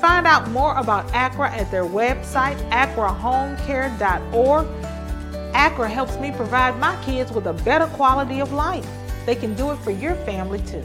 Find out more about ACRA at their website, acrahomecare.org. ACRA helps me provide my kids with a better quality of life. They can do it for your family too.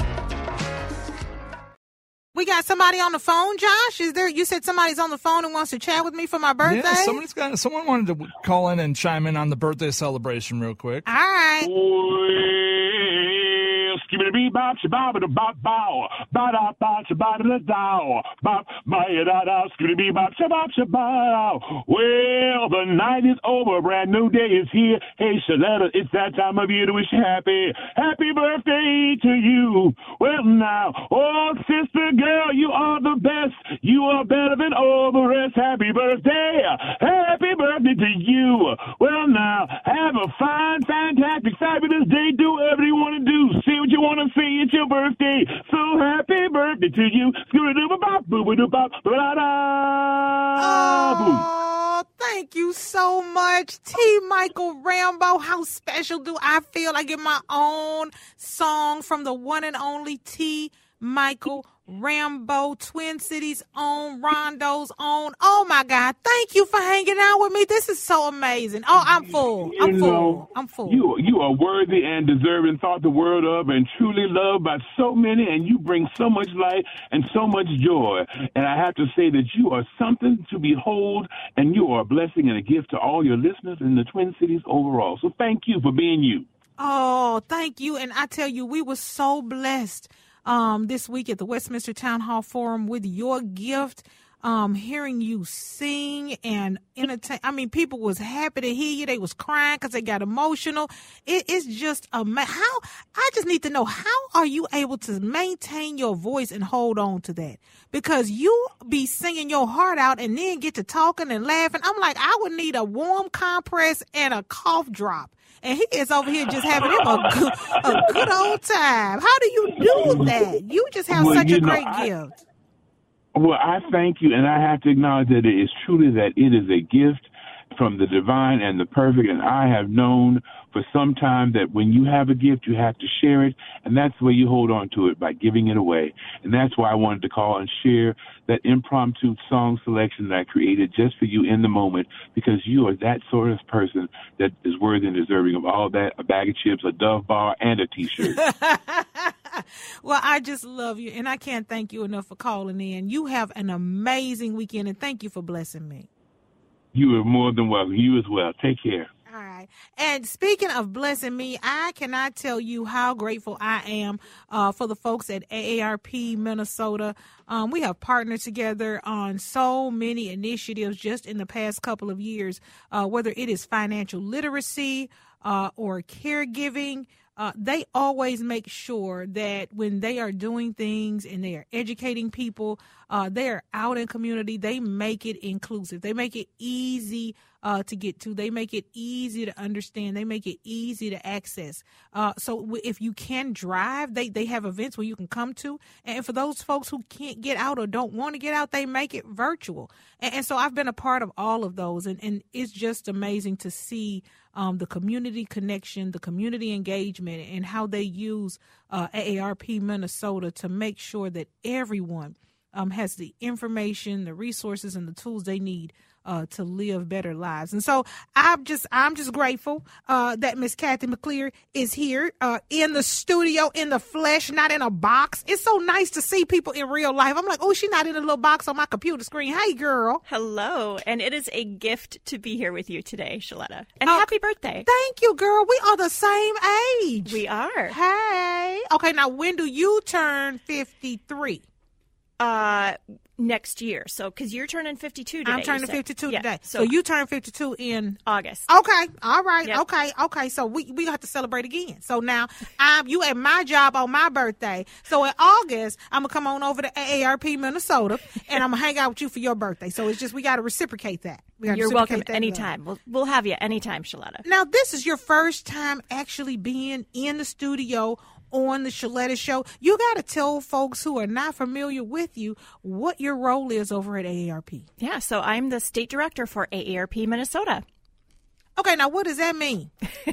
We got somebody on the phone, Josh. Is there? You said somebody's on the phone and wants to chat with me for my birthday. Yeah, someboody got. Someone wanted to call in and chime in on the birthday celebration real quick. All right. Skibbity bee bop bop. Bop bop. Well, the night is over. Brand new day is here. Hey, Sheletta, it's that time of year to wish happy. Happy birthday to you. Well, now, oh, sister girl, you are the best. You are better than all the rest. Happy birthday. Happy birthday to you. Well, now, have a fine, fantastic, fabulous day. Do whatever you want to do. See what you want to say It's your birthday. So happy birthday to you. Ba-da-da. Oh, thank you so much, T. Michael Rambo. How special do I feel? I get my own song from the one and only T. Michael Rambo, Twin Cities own, Rondo's own. Oh my God. Thank you for hanging out with me. This is so amazing. Oh, I'm full. I'm You full. know, I'm full. You you are worthy and deserving, thought the world of, and truly loved by so many, and you bring so much light and so much joy. And I have to say that you are something to behold, and you are a blessing and a gift to all your listeners in the Twin Cities overall. So thank you for being you. Oh, thank you. And I tell you, we were so blessed um, this week at the Westminster Town Hall Forum with your gift. Um, hearing you sing and entertain. I mean, people was happy to hear you. They was crying because they got emotional. It is just a how. I just need to know how are you able to maintain your voice and hold on to that? Because you be singing your heart out and then get to talking and laughing. I'm like, I would need a warm compress and a cough drop and he is over here just having him a good, a good old time. How do you do that? You just have Well, such a know, great I- gift. Well, I thank you, and I have to acknowledge that it is truly that it is a gift from the divine and the perfect. And I have known for some time that when you have a gift, you have to share it, and that's the way you hold on to it by giving it away. And that's why I wanted to call and share that impromptu song selection that I created just for you in the moment, because you are that sort of person that is worthy and deserving of all that a bag of chips, a Dove bar, and a T-shirt. well, I just love you, and I can't thank you enough for calling in. You have an amazing weekend, and thank you for blessing me. You are more than welcome. You as well. Take care. All right. And speaking of blessing me, I cannot tell you how grateful I am uh, for the folks at AARP Minnesota. Um, we have partnered together on so many initiatives just in the past couple of years, uh, whether it is financial literacy uh, or caregiving. Uh, they always make sure that when they are doing things and they are educating people, uh, they are out in community. They make it inclusive. They make it easy uh, to get to. They make it easy to understand. They make it easy to access. Uh, so if you can drive, they, they have events where you can come to. And for those folks who can't get out or don't want to get out, they make it virtual. And, and so I've been a part of all of those. And, and it's just amazing to see um, the community connection, the community engagement, and how they use uh, AARP Minnesota to make sure that everyone um, has the information, the resources, and the tools they need uh, to live better lives. And so I'm just I'm just grateful uh, that Miss Cathy McLeer is here uh, in the studio in the flesh, not in a box. It's so nice to see people in real life. I'm like, oh, she's not in a little box on my computer screen. Hey, girl. Hello, and it is a gift to be here with you today, Sheletta. And oh, happy birthday! Thank you, girl. We are the same age. We are. Hey. Okay, now when do you turn 53? Uh, next year. So, because you're turning 52 today. I'm turning 52 today. So, so, you turn 52 in August. Okay. All right. Yep. Okay. Okay. So we we have to celebrate again. So now I'm you at my job on my birthday. So in August I'm gonna come on over to AARP Minnesota and I'm gonna hang out with you for your birthday. So it's just we got to reciprocate that. You're welcome anytime. We'll, we'll have you anytime, Sheletta. Now, this is your first time actually being in the studio on the Sheletta Show. You got to tell folks who are not familiar with you what your role is over at AARP. Yeah, so I'm the state director for AARP Minnesota. Okay, now what does that mean?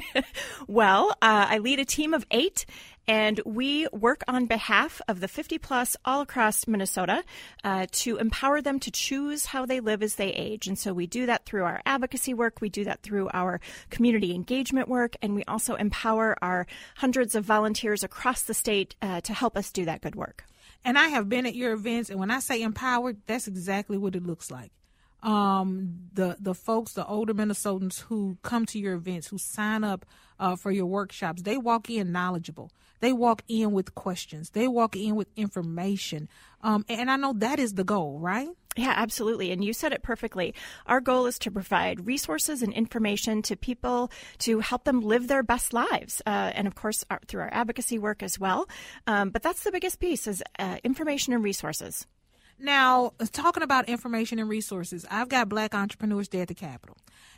well, uh, I lead a team of eight, and we work on behalf of the 50 plus all across Minnesota uh, to empower them to choose how they live as they age. And so we do that through our advocacy work, we do that through our community engagement work, and we also empower our hundreds of volunteers across the state uh, to help us do that good work. And I have been at your events, and when I say empowered, that's exactly what it looks like um, the the folks, the older Minnesotans who come to your events, who sign up uh, for your workshops, they walk in knowledgeable. They walk in with questions. They walk in with information. Um, and I know that is the goal, right? Yeah, absolutely. And you said it perfectly. Our goal is to provide resources and information to people to help them live their best lives. Uh, and of course, our, through our advocacy work as well. Um, but that's the biggest piece is uh, information and resources. Now, talking about information and resources, I've got Black Entrepreneurs Day at the Capitol.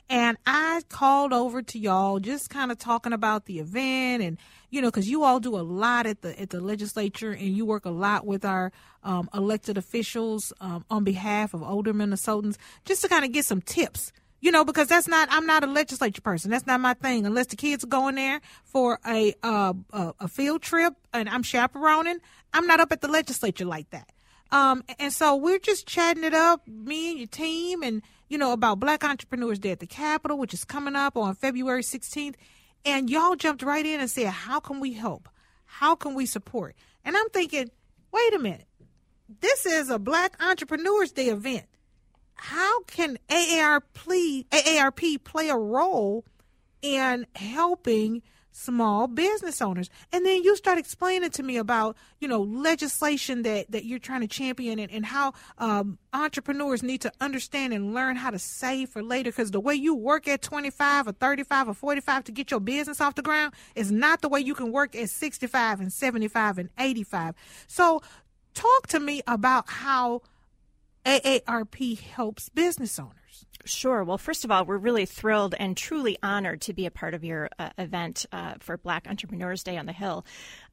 And I called over to y'all just kind of talking about the event and, you know, because you all do a lot at the at the legislature and you work a lot with our um, elected officials um, on behalf of older Minnesotans, just to kind of get some tips you know, because that's not I'm not a legislature person. That's not my thing. Unless the kids are going there for a uh, a, a field trip and I'm chaperoning, I'm not up at the legislature like that. Um, and so we're just chatting it up, me and your team, and you know about Black Entrepreneurs Day at the Capitol, which is coming up on February 16th. And y'all jumped right in and said, "How can we help? How can we support?" And I'm thinking, wait a minute, this is a Black Entrepreneurs Day event. How can AARP, AARP play a role in helping? Small business owners. And then you start explaining to me about, you know, legislation that, that you're trying to champion and, and how um, entrepreneurs need to understand and learn how to save for later. Because the way you work at 25 or 35 or 45 to get your business off the ground is not the way you can work at 65 and 75 and 85. So talk to me about how AARP helps business owners. Sure. Well, first of all, we're really thrilled and truly honored to be a part of your uh, event uh, for Black Entrepreneurs Day on the Hill.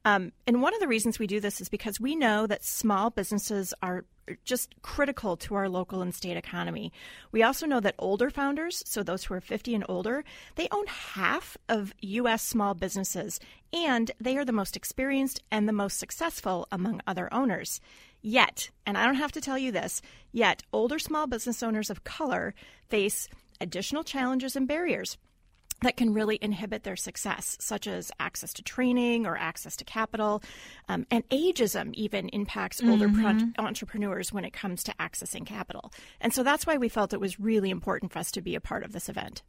Um, and one of the reasons we do this is because we know that small businesses are just critical to our local and state economy. We also know that older founders, so those who are 50 and older, they own half of U.S. small businesses, and they are the most experienced and the most successful among other owners. Yet, and I don't have to tell you this, yet older small business owners of color face additional challenges and barriers that can really inhibit their success, such as access to training or access to capital. Um, and ageism even impacts older mm-hmm. pro- entrepreneurs when it comes to accessing capital. And so that's why we felt it was really important for us to be a part of this event.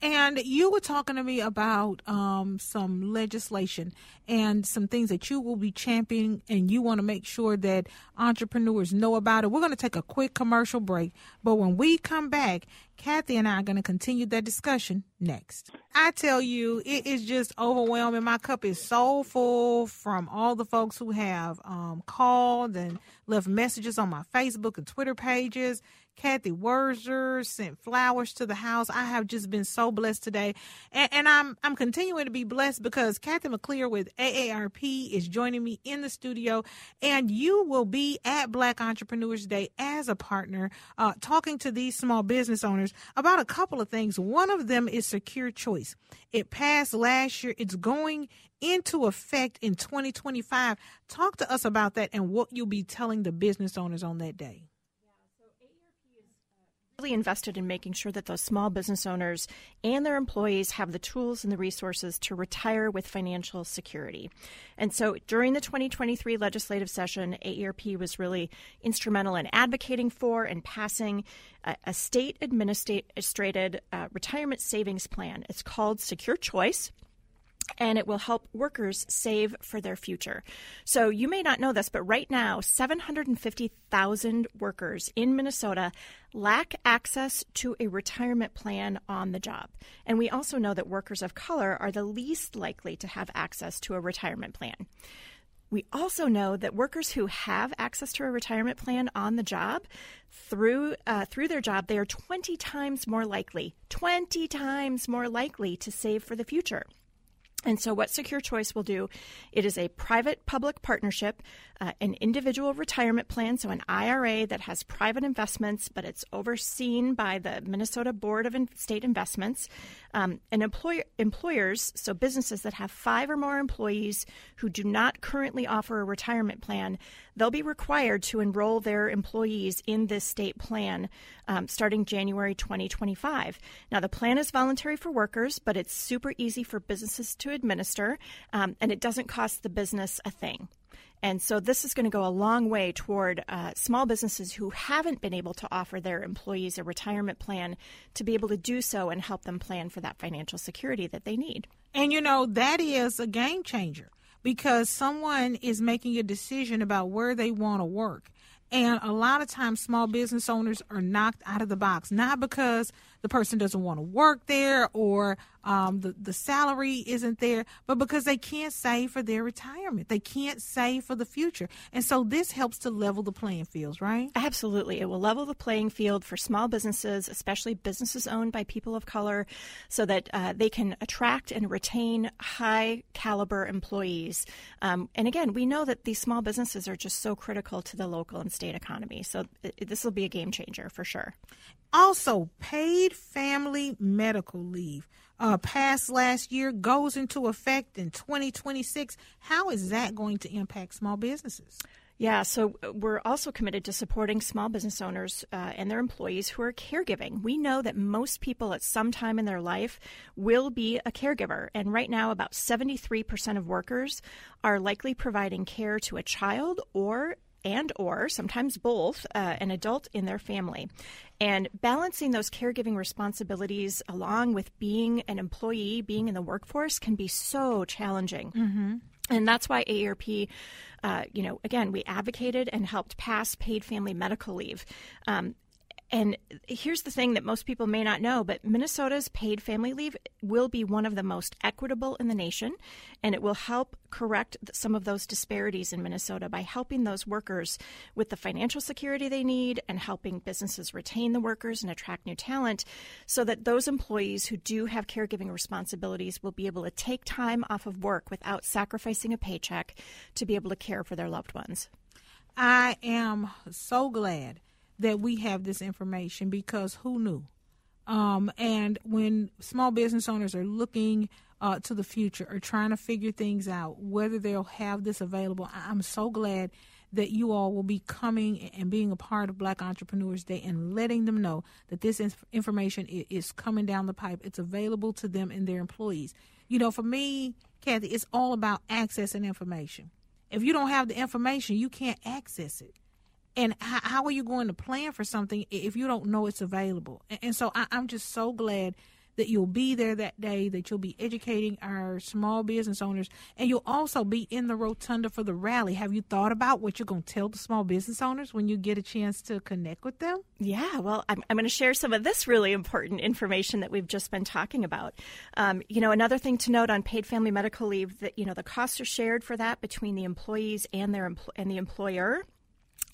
And you were talking to me about um, some legislation and some things that you will be championing, and you want to make sure that entrepreneurs know about it. We're going to take a quick commercial break, but when we come back, Cathy and I are going to continue that discussion next. I tell you, it is just overwhelming. My cup is so full from all the folks who have um, called and left messages on my Facebook and Twitter pages. Cathy Wurzer sent flowers to the house. I have just been so blessed today, and, and, I'm I'm continuing to be blessed because Cathy McLeer with AARP is joining me in the studio, and you will be at Black Entrepreneurs Day as a partner, uh, talking to these small business owners about a couple of things. One of them is secure choice. It passed last year. It's going into effect in 2025. Talk to us about that and what you'll be telling the business owners on that day really invested in making sure that those small business owners and their employees have the tools and the resources to retire with financial security. And so during the 2023 legislative session, AARP was really instrumental in advocating for and passing a, a state administrated uh, retirement savings plan. It's called Secure Choice and it will help workers save for their future. So you may not know this, but right now, 750,000 workers in Minnesota lack access to a retirement plan on the job. And we also know that workers of color are the least likely to have access to a retirement plan. We also know that workers who have access to a retirement plan on the job through uh, through their job, they are 20 times more likely, 20 times more likely to save for the future. And so, what Secure Choice will do, it is a private public partnership, uh, an individual retirement plan, so an IRA that has private investments, but it's overseen by the Minnesota Board of State Investments. Um, and employer, employers, so businesses that have five or more employees who do not currently offer a retirement plan, they'll be required to enroll their employees in this state plan um, starting January 2025. Now, the plan is voluntary for workers, but it's super easy for businesses to administer, um, and it doesn't cost the business a thing. And so this is going to go a long way toward uh, small businesses who haven't been able to offer their employees a retirement plan to be able to do so and help them plan for that financial security that they need. And you know, that is a game changer because someone is making a decision about where they want to work. And a lot of times, small business owners are knocked out of the box, not because the person doesn't want to work there or um, the, the salary isn't there, but because they can't save for their retirement. They can't save for the future. And so this helps to level the playing fields, right? Absolutely. It will level the playing field for small businesses, especially businesses owned by people of color, so that uh, they can attract and retain high caliber employees. Um, and again, we know that these small businesses are just so critical to the local and state economy. So this will be a game changer for sure. Also, paid family medical leave uh, passed last year goes into effect in 2026. How is that going to impact small businesses? Yeah, so uh, we're also committed to supporting small business owners uh, and their employees who are caregiving. We know that most people at some time in their life will be a caregiver. And right now, about 73% of workers are likely providing care to a child or and or sometimes both uh, an adult in their family and balancing those caregiving responsibilities along with being an employee being in the workforce can be so challenging mm-hmm. And that's why AARP, uh, you know, again, we advocated and helped pass paid family medical leave. Um, and here's the thing that most people may not know, but Minnesota's paid family leave will be one of the most equitable in the nation, and it will help correct some of those disparities in Minnesota by helping those workers with the financial security they need and helping businesses retain the workers and attract new talent so that those employees who do have caregiving responsibilities will be able to take time off of work without sacrificing a paycheck to be able to care for their loved ones. I am so glad that we have this information because who knew? Um, and when small business owners are looking uh, to the future or trying to figure things out, whether they'll have this available, I'm so glad that you all will be coming and being a part of Black Entrepreneurs Day and letting them know that this information is coming down the pipe. It's available to them and their employees. You know, for me, Cathy, it's all about access and information. If you don't have the information, you can't access it and how, how, are you going to plan for something if you don't know it's available? And, and so I, am just so glad that you'll be there that day, that you'll be educating our small business owners, and you'll also be in the rotunda for the rally. Have you thought about what you're going to tell the small business owners when you get a chance to connect with them? Yeah, well, I'm, I'm going to share some of this really important information that we've just been talking about. Um, you know, another thing to note on paid family medical leave that you know the costs are shared for that between the employees and their and the employer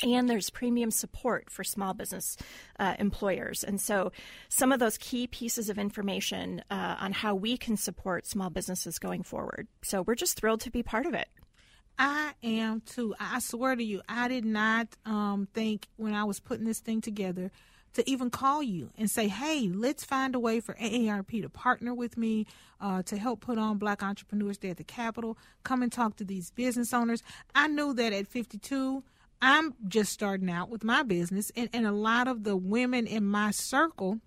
and there's premium support for small business uh, employers. And so, some of those key pieces of information uh, on how we can support small businesses going forward. So, we're just thrilled to be part of it. I am too. I swear to you, I did not um, think when I was putting this thing together to even call you and say, hey, let's find a way for AARP to partner with me uh, to help put on Black Entrepreneurs Day at the Capitol. Come and talk to these business owners. I knew that at 52, I'm just starting out with my business, and, and a lot of the women in my circle,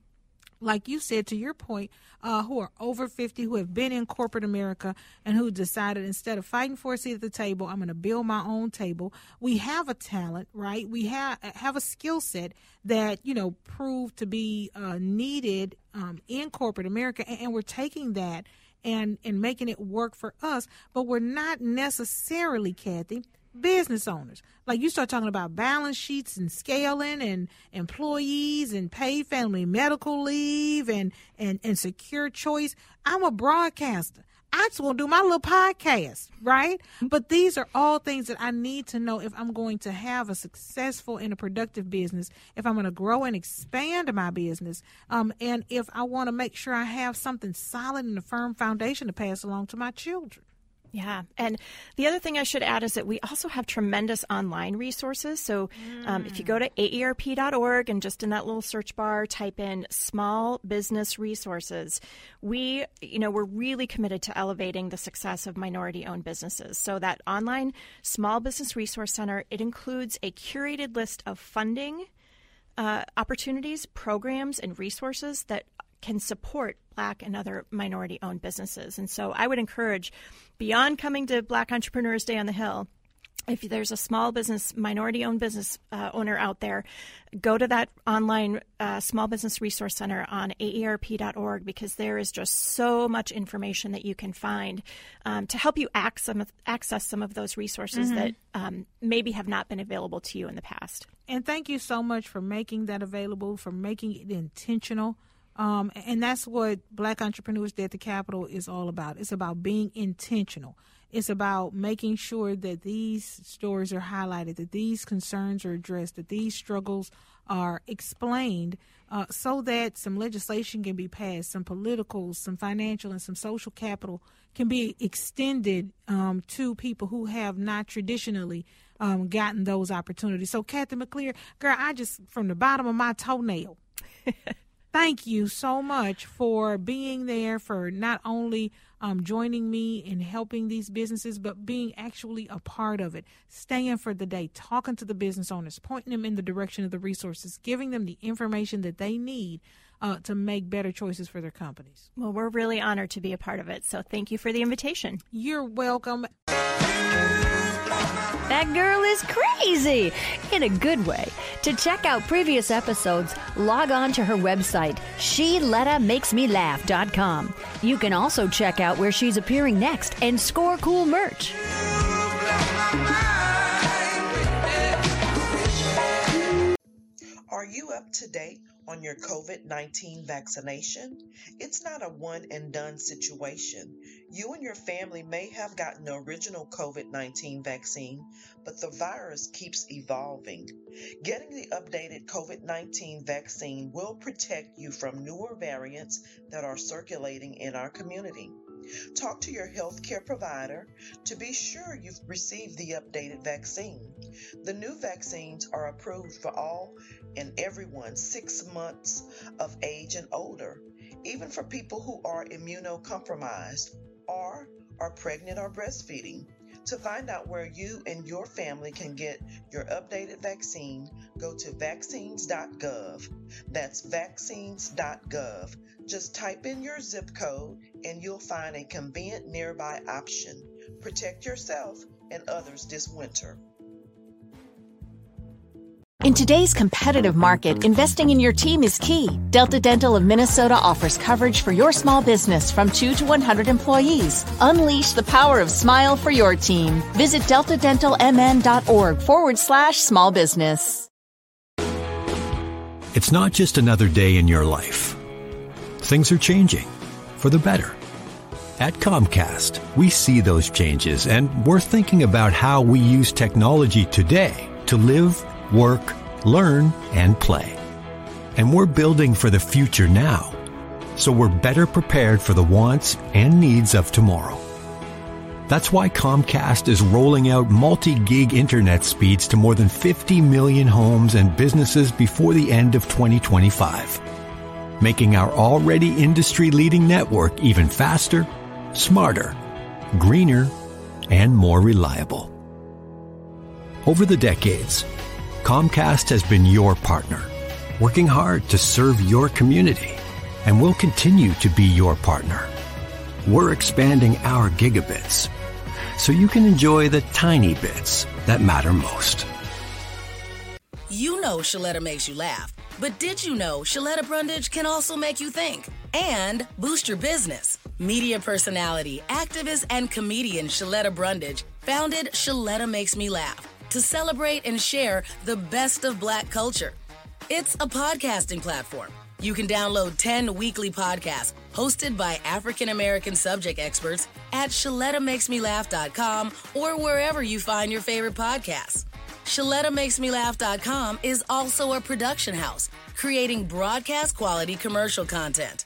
like you said to your point, uh, who are over 50, who have been in corporate America, and who decided instead of fighting for a seat at the table, I'm going to build my own table. We have a talent, right? We have have a skill set that you know proved to be uh, needed um, in corporate America, and, and we're taking that and and making it work for us. But we're not necessarily, Cathy, business owners. Like you start talking about balance sheets and scaling and employees and paid family medical leave and, and, and secure choice. I'm a broadcaster. I just want to do my little podcast, right? But these are all things that I need to know if I'm going to have a successful and a productive business, if I'm going to grow and expand my business, um, and if I want to make sure I have something solid and a firm foundation to pass along to my children. Yeah. And the other thing I should add is that we also have tremendous online resources. So um, if you go to aarp.org and just in that little search bar type in small business resources, we, you know, we're really committed to elevating the success of minority owned businesses. So that online small business resource center, it includes a curated list of funding uh, opportunities, programs, and resources that can support Black and other minority owned businesses. And so I would encourage, beyond coming to Black Entrepreneurs Day on the Hill, if there's a small business, minority owned business uh, owner out there, go to that online uh, small business resource center on aarp.org because there is just so much information that you can find um, to help you access some of, access some of those resources mm-hmm. that um, maybe have not been available to you in the past. And thank you so much for making that available, for making it intentional. Um, and that's what Black Entrepreneurs Day at the Capitol is all about. It's about being intentional. It's about making sure that these stories are highlighted, that these concerns are addressed, that these struggles are explained uh, so that some legislation can be passed, some political, some financial, and some social capital can be extended um, to people who have not traditionally um, gotten those opportunities. So, Cathy McLeer, girl, I just, from the bottom of my toenail, thank you so much for being there, for not only um, joining me in helping these businesses, but being actually a part of it, staying for the day, talking to the business owners, pointing them in the direction of the resources, giving them the information that they need uh, to make better choices for their companies. Well, we're really honored to be a part of it. So thank you for the invitation. You're welcome. That girl is crazy in a good way. To check out previous episodes, log on to her website, SheLettaMakesMeLaugh.com. You can also check out where she's appearing next and score cool merch. Are you up to date on your COVID 19 vaccination? It's not a one and done situation. You and your family may have gotten the original COVID 19 vaccine, but the virus keeps evolving. Getting the updated COVID 19 vaccine will protect you from newer variants that are circulating in our community. Talk to your healthcare provider to be sure you've received the updated vaccine. The new vaccines are approved for all and everyone six months of age and older, even for people who are immunocompromised or are pregnant or breastfeeding. To find out where you and your family can get your updated vaccine, go to vaccines.gov. That's vaccines.gov. Just type in your zip code and you'll find a convenient nearby option. Protect yourself and others this winter. Today's competitive market, investing in your team is key. Delta Dental of Minnesota offers coverage for your small business from 2 to 100 employees. Unleash the power of smile for your team. Visit deltadentalmn.org forward slash small business. It's not just another day in your life. Things are changing for the better. At Comcast, we see those changes and we're thinking about how we use technology today to live, work, learn, and play. And we're building for the future now, so we're better prepared for the wants and needs of tomorrow. That's why Comcast is rolling out multi-gig internet speeds to more than 50 million homes and businesses before the end of 2025, making our already industry-leading network even faster, smarter, greener, and more reliable. Over the decades, Comcast has been your partner, working hard to serve your community, and will continue to be your partner. We're expanding our gigabits so you can enjoy the tiny bits that matter most. You know Sheletta makes you laugh, but did you know Sheletta Brundage can also make you think and boost your business? Media personality, activist, and comedian Sheletta Brundage founded Sheletta Makes Me Laugh to celebrate and share the best of black culture. It's a podcasting platform. You can download 10 weekly podcasts hosted by African American subject experts at ShelettaMakesMeLaugh.com or wherever you find your favorite podcasts. ShelettaMakesMeLaugh.com is also a production house creating broadcast quality commercial content.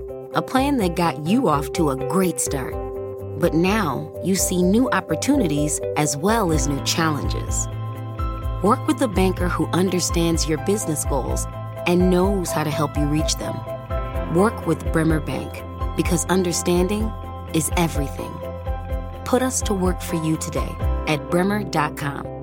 a plan that got you off to a great start. But now you see new opportunities as well as new challenges. Work with a banker who understands your business goals and knows how to help you reach them. Work with Bremer Bank because understanding is everything. Put us to work for you today at bremer.com.